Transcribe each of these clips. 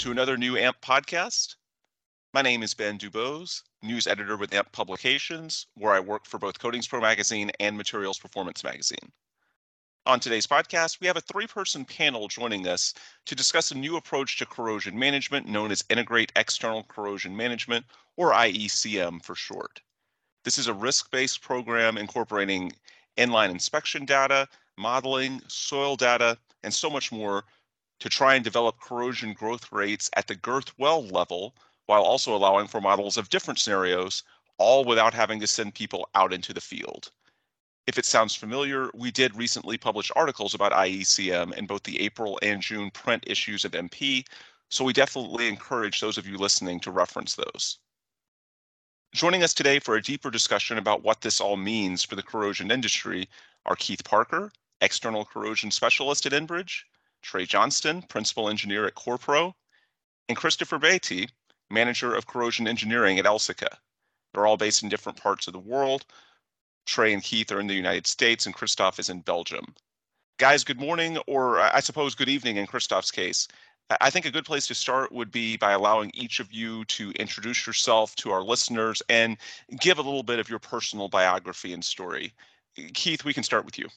To another new AMPP podcast. My name is Ben Dubose, news editor with AMPP Publications, where I work for both Coatings Pro magazine and Materials Performance magazine. On today's podcast, we have a three person panel joining us to discuss a new approach to corrosion management known as Integrate External Corrosion Management, or IECM for short. This is a risk based program incorporating inline inspection data, modeling, soil data, and so much more to try and develop corrosion growth rates at the girth weld level while also allowing for models of different scenarios, all without having to send people out into the field. If it sounds familiar, we did recently publish articles about IECM in both the April and June print issues of MP, so we definitely encourage those of you listening to reference those. Joining us today for a deeper discussion about what this all means for the corrosion industry are Keith Parker, external corrosion specialist at Enbridge, Trey Johnston, principal engineer at Corrpro, and Christopher Baeté, manager of corrosion engineering at Elsyca. They're all based in different parts of the world. Trey and Keith are in the United States, and Christoph is in Belgium. Guys, good morning, or I suppose good evening in Christoph's case. I think a good place to start would be by allowing each of you to introduce yourself to our listeners and give a little bit of your personal biography and story. Keith, we can start with you.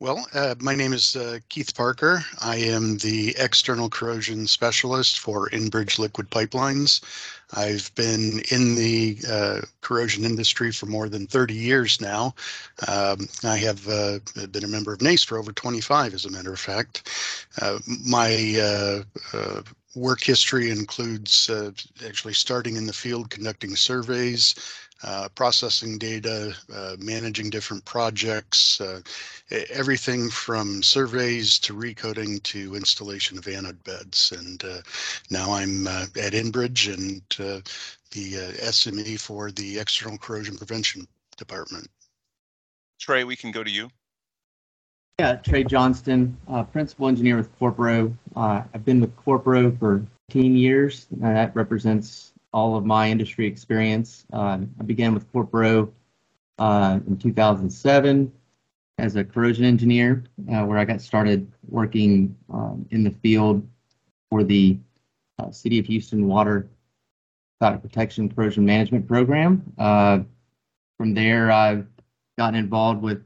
Well, uh, my name is uh, Keith Parker. I am the external corrosion specialist for Enbridge Liquid Pipelines. I've been in the uh, corrosion industry for more than 30 years now. Um, I have uh, been a member of NACE for over 25, as a matter of fact. Uh, my uh, work history includes actually starting in the field, conducting surveys, uh, processing data, uh, managing different projects, uh, everything from surveys to recoating to installation of anode beds. And uh, now I'm uh, at Enbridge and uh, the SME for the External Corrosion Prevention Department. Trey, we can go to you. Yeah, Trey Johnston, principal engineer with Corrpro. I've been with Corrpro for 10 years. that represents all of my industry experience. Uh, I began with Corrpro uh, in 2007 as a corrosion engineer, uh, where I got started working um, in the field for the uh, City of Houston Water Cathodic Protection Corrosion Management Program. Uh, from there, I've gotten involved with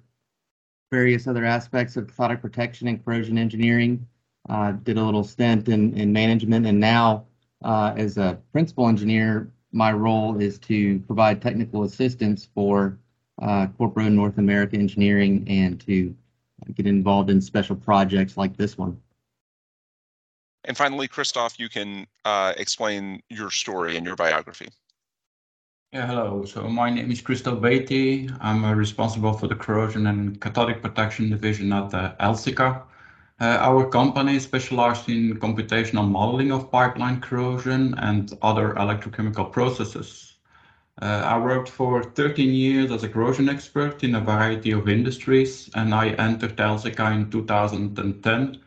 various other aspects of cathodic protection and corrosion engineering. Uh, did a little stint in, in management, and now uh, as a principal engineer, my role is to provide technical assistance for uh, corporate North America engineering and to get involved in special projects like this one. And finally, Christoph, you can uh, explain your story and your biography. Yeah, hello. So my name is Christoph Baeté. I'm uh, responsible for the corrosion and cathodic protection division at uh, Elsyca. Uh, our company specialized in computational modeling of pipeline corrosion and other electrochemical processes. Uh, I worked for 13 years as a corrosion expert in a variety of industries, and I entered Elsyca in 2010.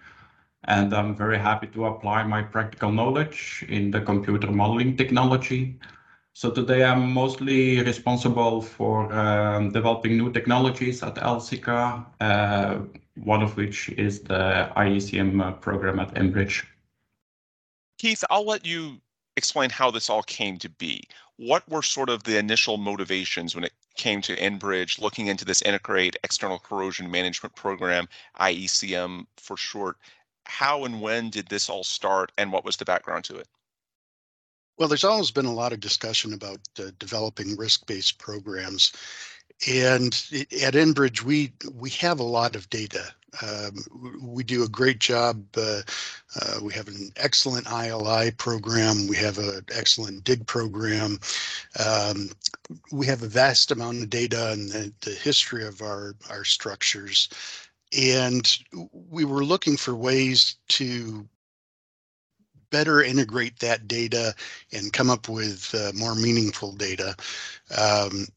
And I'm very happy to apply my practical knowledge in the computer modeling technology. So today I'm mostly responsible for um, developing new technologies at Elsyca, uh, one of which is the IECM uh, program at Enbridge. Keith, I'll let you explain how this all came to be. What were sort of the initial motivations when it came to Enbridge looking into this Integrate External Corrosion Management Program, IECM for short? How and when did this all start, and what was the background to it? Well, there's always been a lot of discussion about uh, developing risk-based programs. And at Enbridge, we we have a lot of data. Um, we do a great job. Uh, uh, we have an excellent ILI program. We have an excellent DIG program. Um, we have a vast amount of data and the, the history of our our structures. And we were looking for ways to better integrate that data and come up with uh, more meaningful data. Um,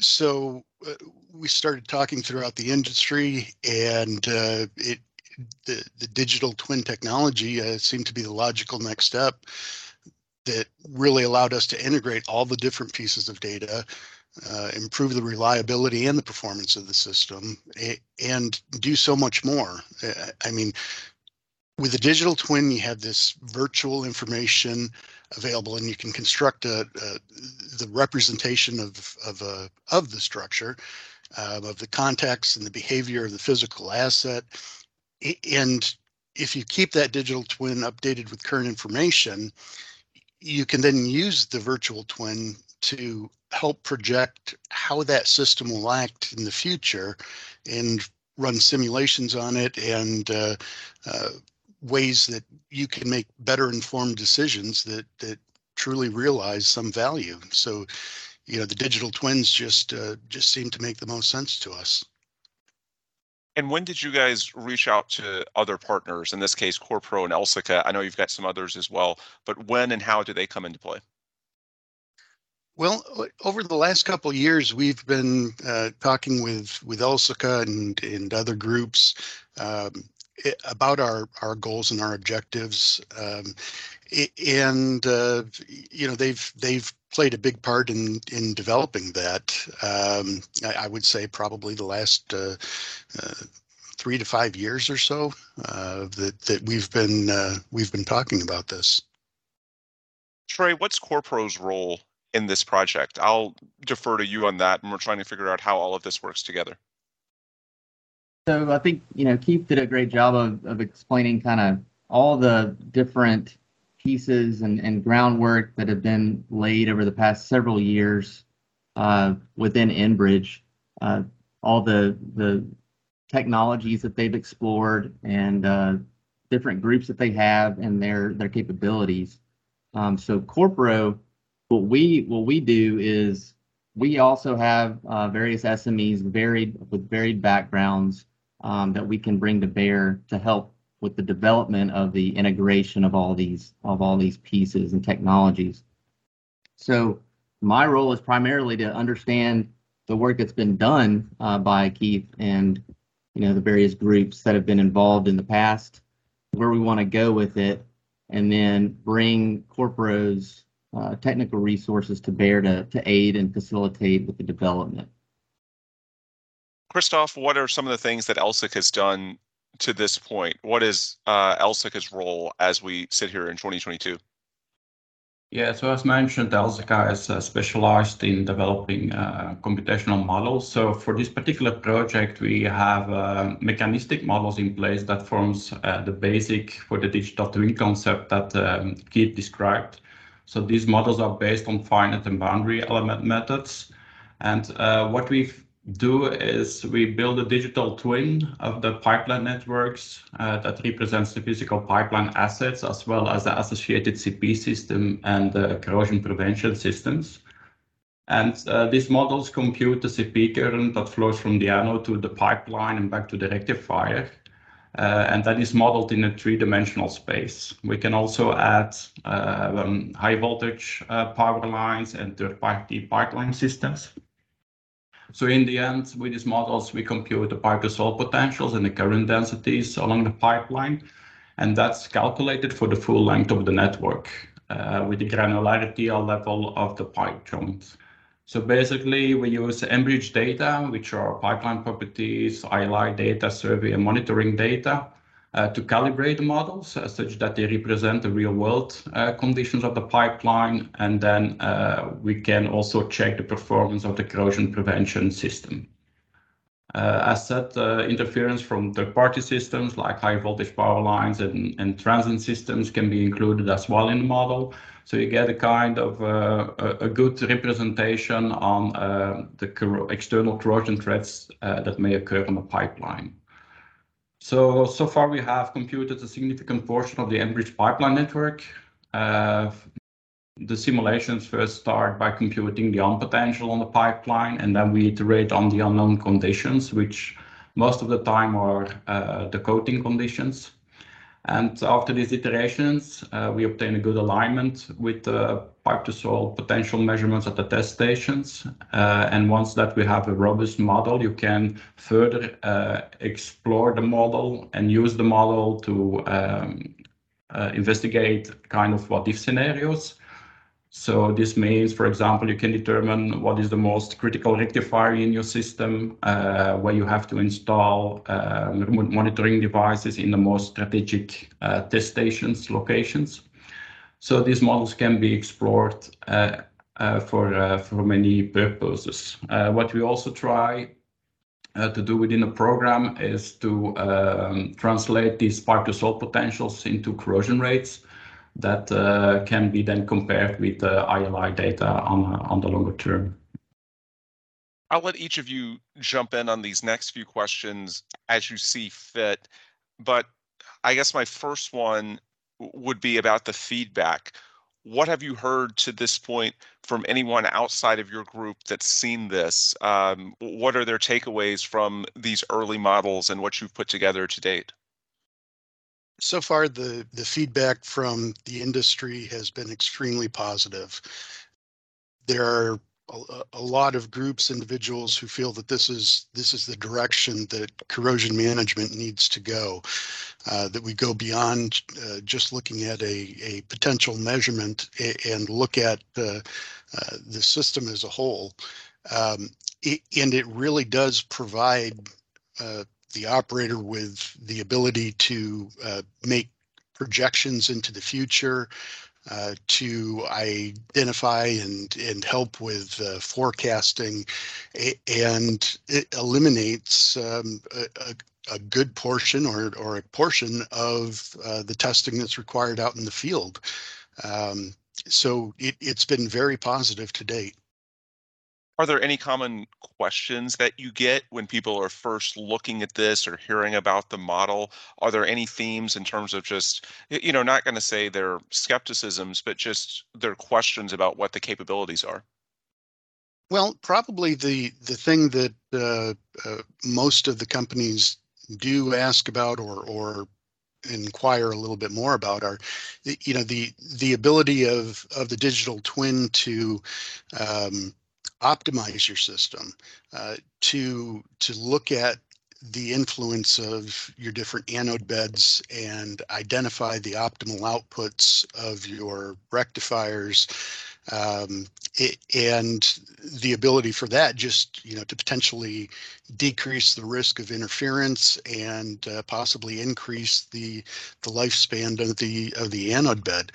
so uh, we started talking throughout the industry, and uh, it the the digital twin technology uh, seemed to be the logical next step that really allowed us to integrate all the different pieces of data, uh, improve the reliability and the performance of the system, and do so much more. Uh, I mean, with a digital twin, you have this virtual information available, and you can construct a, a the representation of of a of the structure, um, of the context and the behavior of the physical asset, and if you keep that digital twin updated with current information, you can then use the virtual twin to help project how that system will act in the future and run simulations on it and uh, uh, ways that you can make better informed decisions that that truly realize some value. So, you know, the digital twins just uh, just seem to make the most sense to us. And when did you guys reach out to other partners? In this case, Corrpro and Elsyca. I know you've got some others as well, but when and how do they come into play? Well, over the last couple of years, we've been uh, talking with with Elsyca and and other groups um, about our our goals and our objectives, um, and uh, you know they've they've played a big part in in developing that. Um, I, I, would say probably the last uh, uh, three to five years or so uh, that that we've been uh, we've been talking about this. Trey, what's Corrpro's role in this project? I'll defer to you on that, and we're trying to figure out how all of this works together. So I think you know Keith did a great job of, of explaining kind of all the different pieces and, and groundwork that have been laid over the past several years uh, within Enbridge, uh, all the the technologies that they've explored and uh, different groups that they have and their their capabilities. Um, so Corrpro what we what we do is we also have uh, various SMEs varied with varied backgrounds um, that we can bring to bear to help with the development of the integration of all these of all these pieces and technologies. So my role is primarily to understand the work that's been done uh, by Keith and you know the various groups that have been involved in the past, where we want to go with it, and then bring Corrpro's uh, technical resources to bear to, to aid and facilitate with the development. Christoph, what are some of the things that Elsyca has done to this point? What is uh, Elsyca's role as we sit here in 2022? Yeah, so as mentioned, Elsica is uh, specialized in developing uh, computational models. So for this particular project, we have uh, mechanistic models in place that forms uh, the basic for the digital twin concept that um, Keith described. So these models are based on finite and boundary element methods. And uh, what we do is we build a digital twin of the pipeline networks uh, that represents the physical pipeline assets as well as the associated CP system and the corrosion prevention systems. And uh, these models compute the CP current that flows from the anode to the pipeline and back to the rectifier. Uh, and that is modeled in a three-dimensional space. We can also add uh, um, high voltage uh, power lines and third-party pipeline systems. So in the end, with these models, we compute the pipe-to-soil potentials and the current densities along the pipeline, and that's calculated for the full length of the network uh, with the granularity level of the pipe joint. So basically, we use Enbridge data, which are pipeline properties, ILI data, survey, and monitoring data, to calibrate the models uh, such that they represent the real world uh, conditions of the pipeline. And then uh, we can also check the performance of the corrosion prevention system. Uh, as said, uh, interference from third-party systems like high voltage power lines and, and transient systems can be included as well in the model. So you get a kind of uh, a, good representation on uh, the external corrosion threats uh, that may occur on the pipeline. So, so far we have computed a significant portion of the Enbridge pipeline network. Uh, the simulations first start by computing the on potential on the pipeline, and then we iterate on the unknown conditions, which most of the time are uh, the coating conditions. And after these iterations, uh, we obtain a good alignment with the pipe to soil potential measurements at the test stations. Uh, and once that we have a robust model, you can further uh, explore the model and use the model to um, uh, investigate kind of what if scenarios. So this means, for example, you can determine what is the most critical rectifier in your system, uh, where you have to install remote monitoring devices in the most strategic uh, test stations locations. So these models can be explored uh, uh, for, uh, for many purposes. what we also try to do within the program is to um, translate these pipe to soil potentials into corrosion rates that uh, can be then compared with the ILI data on, uh, on the longer term. I'll let each of you jump in on these next few questions as you see fit. But I guess my first one would be about the feedback. What have you heard to this point from anyone outside of your group that's seen this? Um, what are their takeaways from these early models and what you've put together to date? So far the the feedback from the industry has been extremely positive. There are a, lot of groups individuals who feel that this is this is the direction that corrosion management needs to go uh, that we go beyond uh, just looking at a, a potential measurement and look at uh, the system as a whole. Um, it, and it really does provide uh, the operator with the ability to uh, make projections into the future, uh, to identify and, and help with uh, forecasting, and it eliminates um, a, a, good portion or, or a portion of uh, the testing that's required out in the field. Um, so it, it's been very positive to date. Are there any common questions that you get when people are first looking at this or hearing about the model? Are there any themes in terms of just, you know, not going to say their skepticisms, but just their questions about what the capabilities are? Well, probably the the thing that uh, uh, most of the companies do ask about or or inquire a little bit more about are you know the the ability of of the digital twin to um, optimize your system, uh, to to look at the influence of your different anode beds and identify the optimal outputs of your rectifiers um, it, and the ability for that just you know to potentially decrease the risk of interference and uh, possibly increase the the lifespan of the of the anode bed.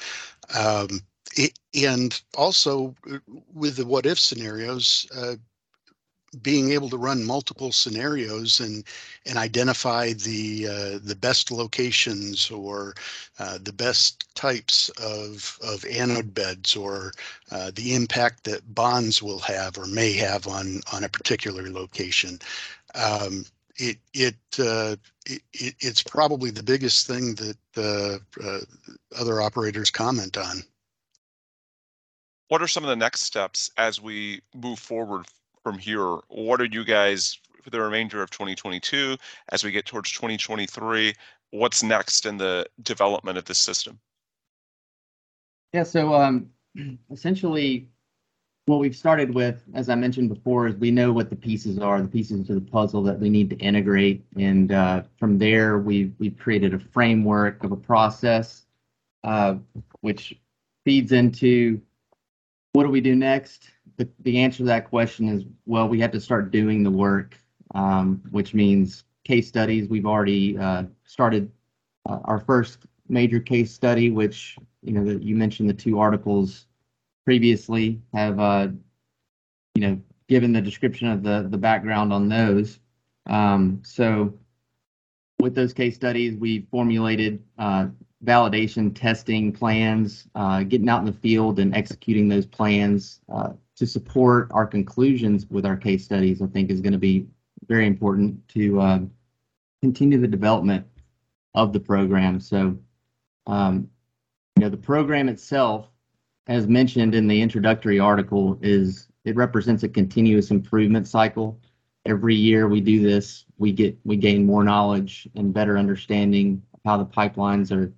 Um, it, and also uh, with the what if scenarios, uh, being able to run multiple scenarios and and identify the uh, the best locations or uh, the best types of of anode beds or uh, the impact that bonds will have or may have on on a particular location. Um, it it, uh, it, it's probably the biggest thing that uh, other operators comment on what are some of the next steps as we move forward from here? What are you guys for the remainder of 2022 as we get towards 2023? What's next in the development of this system? Yeah, so um, essentially, what we've started with, as I mentioned before, is we know what the pieces are, the pieces to the puzzle that we need to integrate, and uh, from there we've we've created a framework of a process, uh, which feeds into what do we do next? The, the answer to that question is well, we have to start doing the work, um, which means case studies. We've already uh, started uh, our first major case study, which you know the, you mentioned the two articles previously have uh, you know given the description of the the background on those. Um, so with those case studies, we formulated uh, validation testing plans, uh, getting out in the field and executing those plans uh, to support our conclusions with our case studies, I think is going to be very important to uh, continue the development of the program. So, um, you know, the program itself, as mentioned in the introductory article, is it represents a continuous improvement cycle. Every year we do this, we get we gain more knowledge and better understanding of how the pipelines are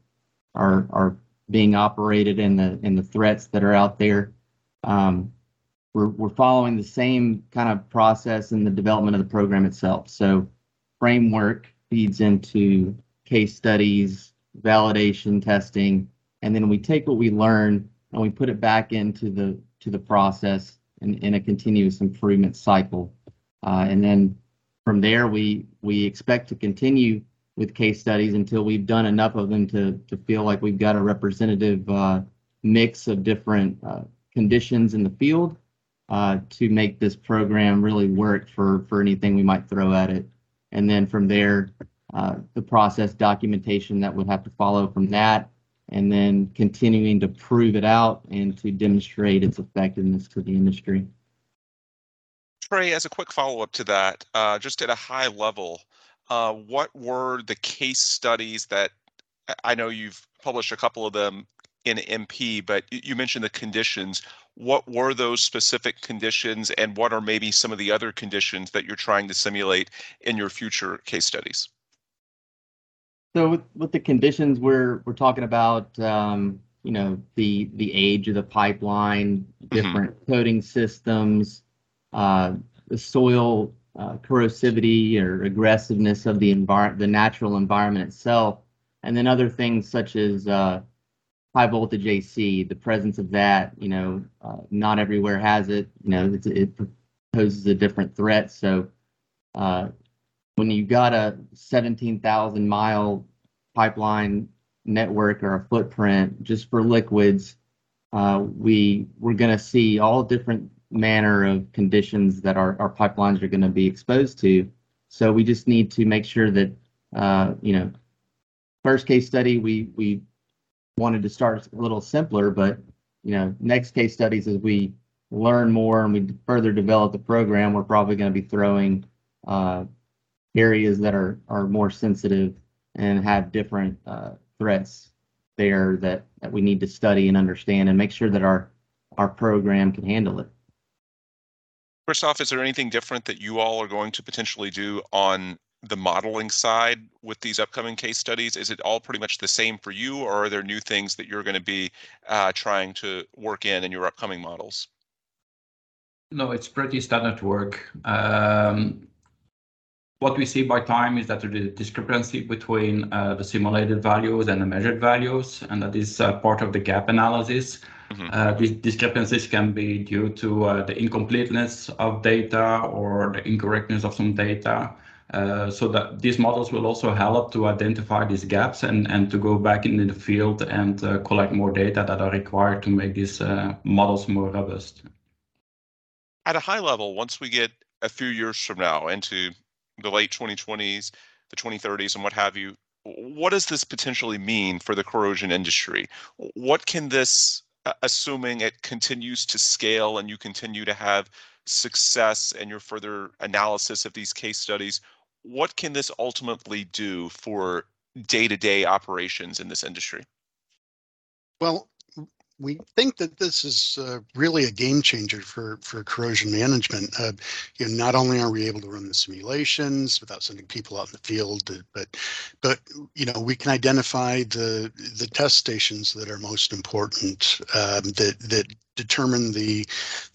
are are being operated and the and the threats that are out there. Um, we're we're following the same kind of process in the development of the program itself. So framework feeds into case studies, validation testing, and then we take what we learn and we put it back into the to the process in, in a continuous improvement cycle. Uh, and then from there, we we expect to continue with case studies until we've done enough of them to to feel like we've got a representative uh, mix of different uh, conditions in the field uh, to make this program really work for for anything we might throw at it. And then from there, uh, the process documentation that would have to follow from that, and then continuing to prove it out and to demonstrate its effectiveness to the industry. Trey, as a quick follow-up to that, uh, just at a high level, uh, what were the case studies that I know you've published a couple of them in MP, but you mentioned the conditions. What were those specific conditions, and what are maybe some of the other conditions that you're trying to simulate in your future case studies? So with, with the conditions we're we're talking about, um, you know, the the age of the pipeline, different mm-hmm. coating systems, uh, the soil uh, corrosivity or aggressiveness of the environment, the natural environment itself, and then other things such as uh, high voltage AC, the presence of that. You know, uh, not everywhere has it. You know, it poses a different threat. So uh, when you've got a 17,000 mile pipeline network or a footprint just for liquids, uh, we we're going to see all different manner of conditions that our, our pipelines are going to be exposed to. So we just need to make sure that, uh, you know, first case study, we, we wanted to start a little simpler, but, you know, next case studies as we learn more and we further develop the program, we're probably going to be throwing uh, areas that are, are more sensitive and have different uh, threats there that, that we need to study and understand and make sure that our, our program can handle it. Christoph, is there anything different that you all are going to potentially do on the modeling side with these upcoming case studies? Is it all pretty much the same for you, or are there new things that you're going to be uh, trying to work in in your upcoming models? No, it's pretty standard work. Um, what we see by time is that there is a discrepancy between uh, the simulated values and the measured values, and that is uh, part of the gap analysis. Mm-hmm. Uh, these discrepancies can be due to uh, the incompleteness of data or the incorrectness of some data. Uh, so that these models will also help to identify these gaps and, and to go back into the field and uh, collect more data that are required to make these uh, models more robust. At a high level, once we get a few years from now into the late 2020s, the 2030s, and what have you, what does this potentially mean for the corrosion industry? What can this uh, assuming it continues to scale and you continue to have success and your further analysis of these case studies, what can this ultimately do for day-to-day operations in this industry? Well, we think that this is uh, really a game changer for for corrosion management. Uh, you know, not only are we able to run the simulations without sending people out in the field, uh, but but you know we can identify the the test stations that are most important um, that that determine the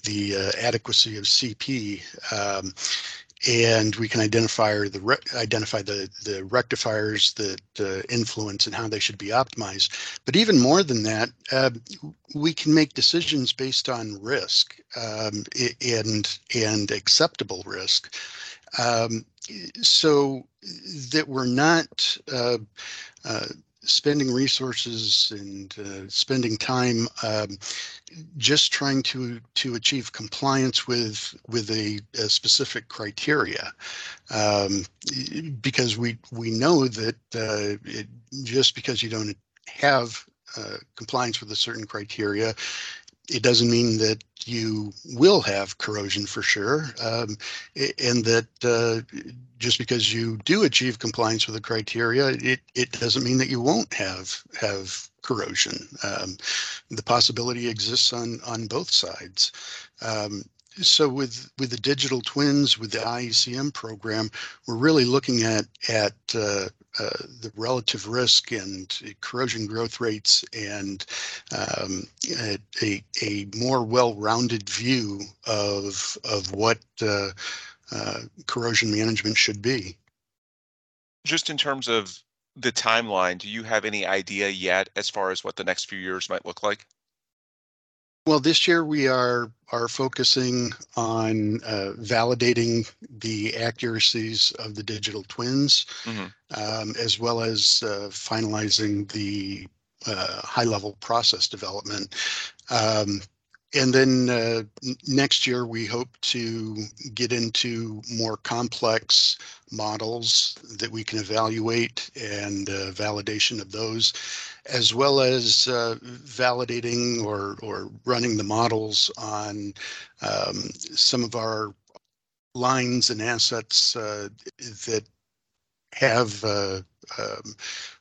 the uh, adequacy of CP. Um, and we can identify the identify the the rectifiers that uh, influence and how they should be optimized. But even more than that, uh, we can make decisions based on risk um, and and acceptable risk. Um, so that we're not uh, uh spending resources and uh, spending time um, just trying to to achieve compliance with with a, a specific criteria. Um, because we we know that uh, it, just because you don't have uh, compliance with a certain criteria it doesn't mean that you will have corrosion for sure, um, and that uh, just because you do achieve compliance with the criteria, it, it doesn't mean that you won't have have corrosion. Um, the possibility exists on on both sides. Um, so with with the digital twins, with the IECM program, we're really looking at at uh, uh, the relative risk and corrosion growth rates and um, a, a more well-rounded view of of what uh, uh, corrosion management should be. Just in terms of the timeline, do you have any idea yet as far as what the next few years might look like? Well, this year we are are focusing on uh, validating the accuracies of the digital twins, Mhm. um, as well as uh, finalizing the uh, high-level process development. Um, and then uh, next year we hope to get into more complex models that we can evaluate and uh, validation of those as well as uh, validating or, or running the models on um, some of our lines and assets uh, that have uh, um,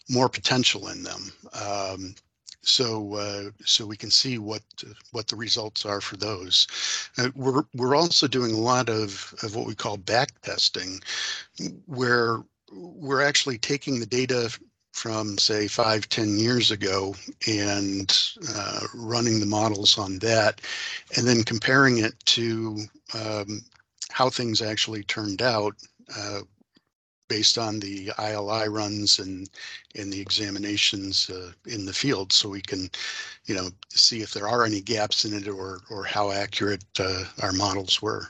more potential in them. Um, so uh, so we can see what what the results are for those. Uh, we're we're also doing a lot of of what we call back testing, where we're actually taking the data from say five, ten years ago and uh, running the models on that and then comparing it to um, how things actually turned out uh, based on the ILI runs and and the examinations uh, in the field so we can you know see if there are any gaps in it or or how accurate uh, our models were.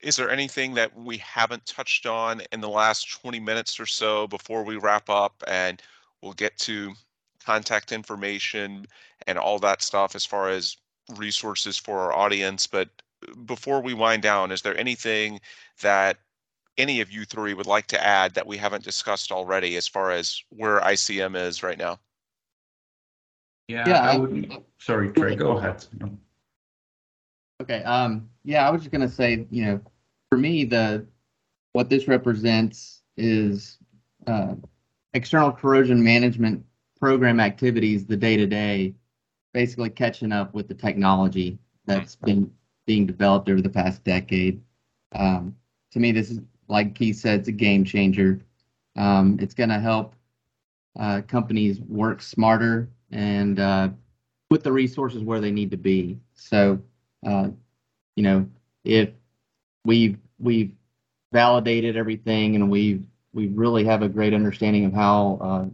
Is there anything that we haven't touched on in the last 20 minutes or so before we wrap up and we'll get to contact information and all that stuff as far as resources for our audience? But before we wind down, is there anything that any of you three would like to add that we haven't discussed already as far as where ICM is right now? Yeah, Yeah, I I- would. Sorry, Trey, go ahead. No. Okay. Um, yeah, I was just gonna say, you know, for me, the what this represents is uh, external corrosion management program activities, the day to day, basically catching up with the technology that's been being developed over the past decade. Um, to me, this is like Keith said, it's a game changer. Um, it's going to help uh, companies work smarter and uh, put the resources where they need to be. So uh, you know, if we've we've validated everything and we we really have a great understanding of how uh,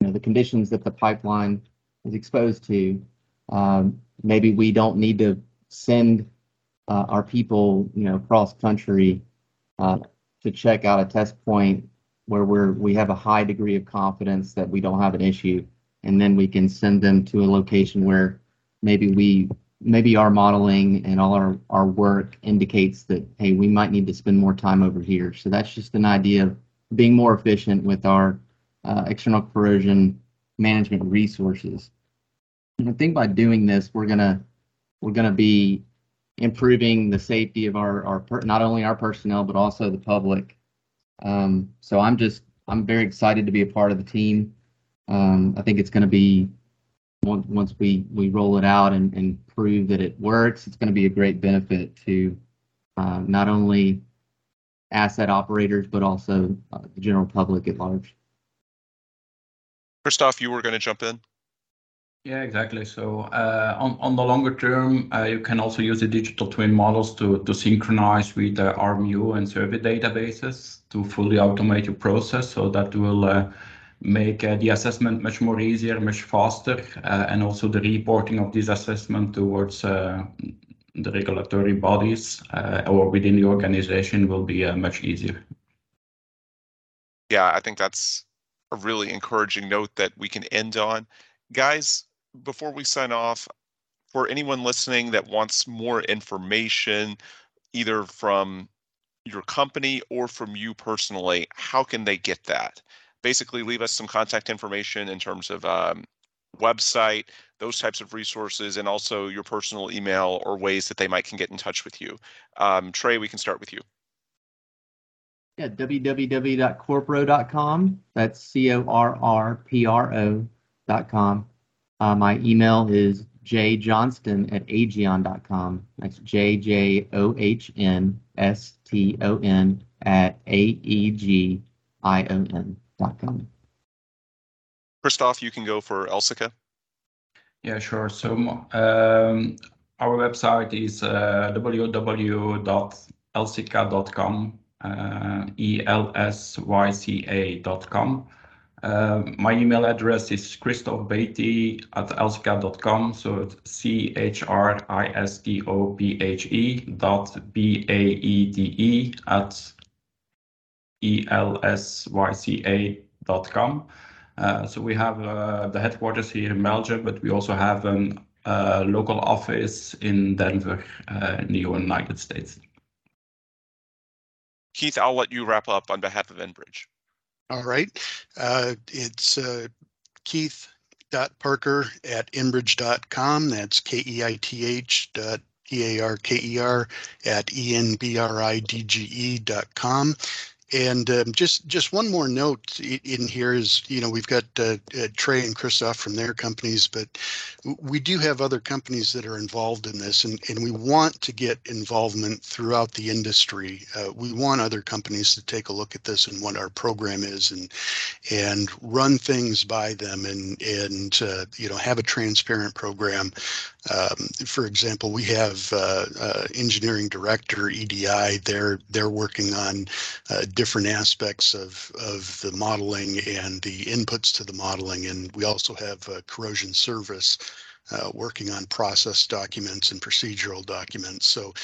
you know the conditions that the pipeline is exposed to, um, maybe we don't need to send uh, our people you know cross country uh, to check out a test point where we're we have a high degree of confidence that we don't have an issue, and then we can send them to a location where maybe we maybe our modeling and all our, our work indicates that, hey, we might need to spend more time over here. So that's just an idea of being more efficient with our uh, external corrosion management resources. And I think by doing this, we're gonna we're gonna be improving the safety of our our per, not only our personnel but also the public. Um, so I'm just I'm very excited to be a part of the team. Um, I think it's going to be once we we roll it out and, and prove that it works, it's going to be a great benefit to uh, not only asset operators but also uh, the general public at large. Christoph, you were going to jump in? Yeah, exactly. So uh, on, on the longer term, uh, you can also use the digital twin models to, to synchronize with the RMU and survey databases to fully automate your process. So that will uh, make uh, the assessment much more easier, much faster, uh, and also the reporting of this assessment towards uh, the regulatory bodies or within the organization will be much easier. Yeah, I think that's a really encouraging note that we can end on. Guys, before we sign off, for anyone listening that wants more information, either from your company or from you personally, how can they get that? Basically, leave us some contact information in terms of um, website, those types of resources, and also your personal email or ways that they might can get in touch with you. Um, Trey, we can start with you. Yeah, www.corrpro.com. That's C O R R P R O.com. Uh, my email is jjohnston at aegion.com. That's J J O H N S T O N at A E G I O N.com. Christoph, you can go for Elsyca. Yeah, sure. So um, our website is uh, www.elsyca.com, uh, E-L-S-Y-C-A.com. Um, my email address is Christoph Baeté at elsyca.com. So it's C H R I S T O P H E dot B A E D E at E L S Y C A dot com. Uh, so we have uh, the headquarters here in Belgium, but we also have a uh, local office in Denver uh, in the United States. Keith, I'll let you wrap up on behalf of Enbridge. All right. Uh, it's uh, Keith.Parker at enbridge.com. That's K E I T H dot P A R K E R at E N B R I D G E dot com. And um, just just one more note in here is, you know, we've got uh, uh, Trey and Christoph from their companies, but we do have other companies that are involved in this, and, and we want to get involvement throughout the industry. Uh, we want other companies to take a look at this and what our program is, and and run things by them, and and uh, you know have a transparent program. Um, for example, we have uh, uh, engineering director EDI. They're they're working on different aspects of, of the modeling and the inputs to the modeling. And we also have corrosion service uh, working on process documents and procedural documents. So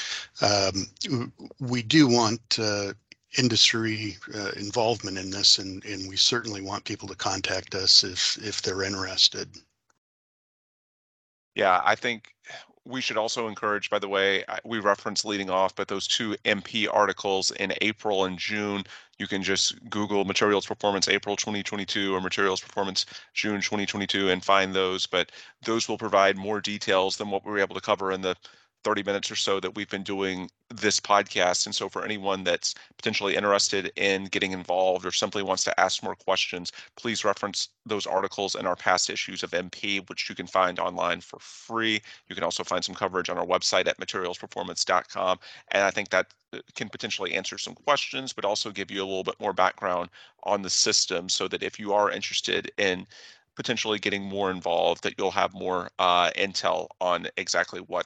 um, we do want uh, industry uh, involvement in this, and, and we certainly want people to contact us if if they're interested. Yeah, I think we should also encourage, by the way, we reference leading off, but those two MP articles in April and June, you can just Google Materials Performance April 2022 or Materials Performance June 2022 and find those. But those will provide more details than what we were able to cover in the 30 minutes or so that we've been doing this podcast. And so, for anyone that's potentially interested in getting involved or simply wants to ask more questions, please reference those articles in our past issues of MP, which you can find online for free. You can also find some coverage on our website at materialsperformance.com. And I think that uh, can potentially answer some questions, but also give you a little bit more background on the system so that if you are interested in potentially getting more involved, that you'll have more uh, intel on exactly what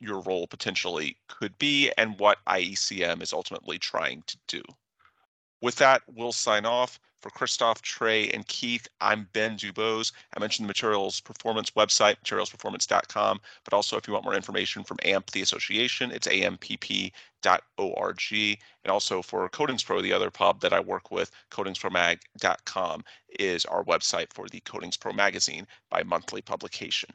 your role potentially could be and what IECM is ultimately trying to do. With that, we'll sign off. For Christoph, Trey, and Keith, I'm Ben Dubose. I mentioned the Materials Performance website, materialsperformance.com, but also if you want more information from AMPP, the association, it's ampp.org. And also for Coatings Pro, the other pub that I work with, coatingspromag.com is our website for the Coatings Pro magazine by monthly publication.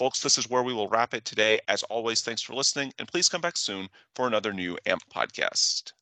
Folks, this is where we will wrap it today. As always, thanks for listening, and please come back soon for another new AMPP podcast.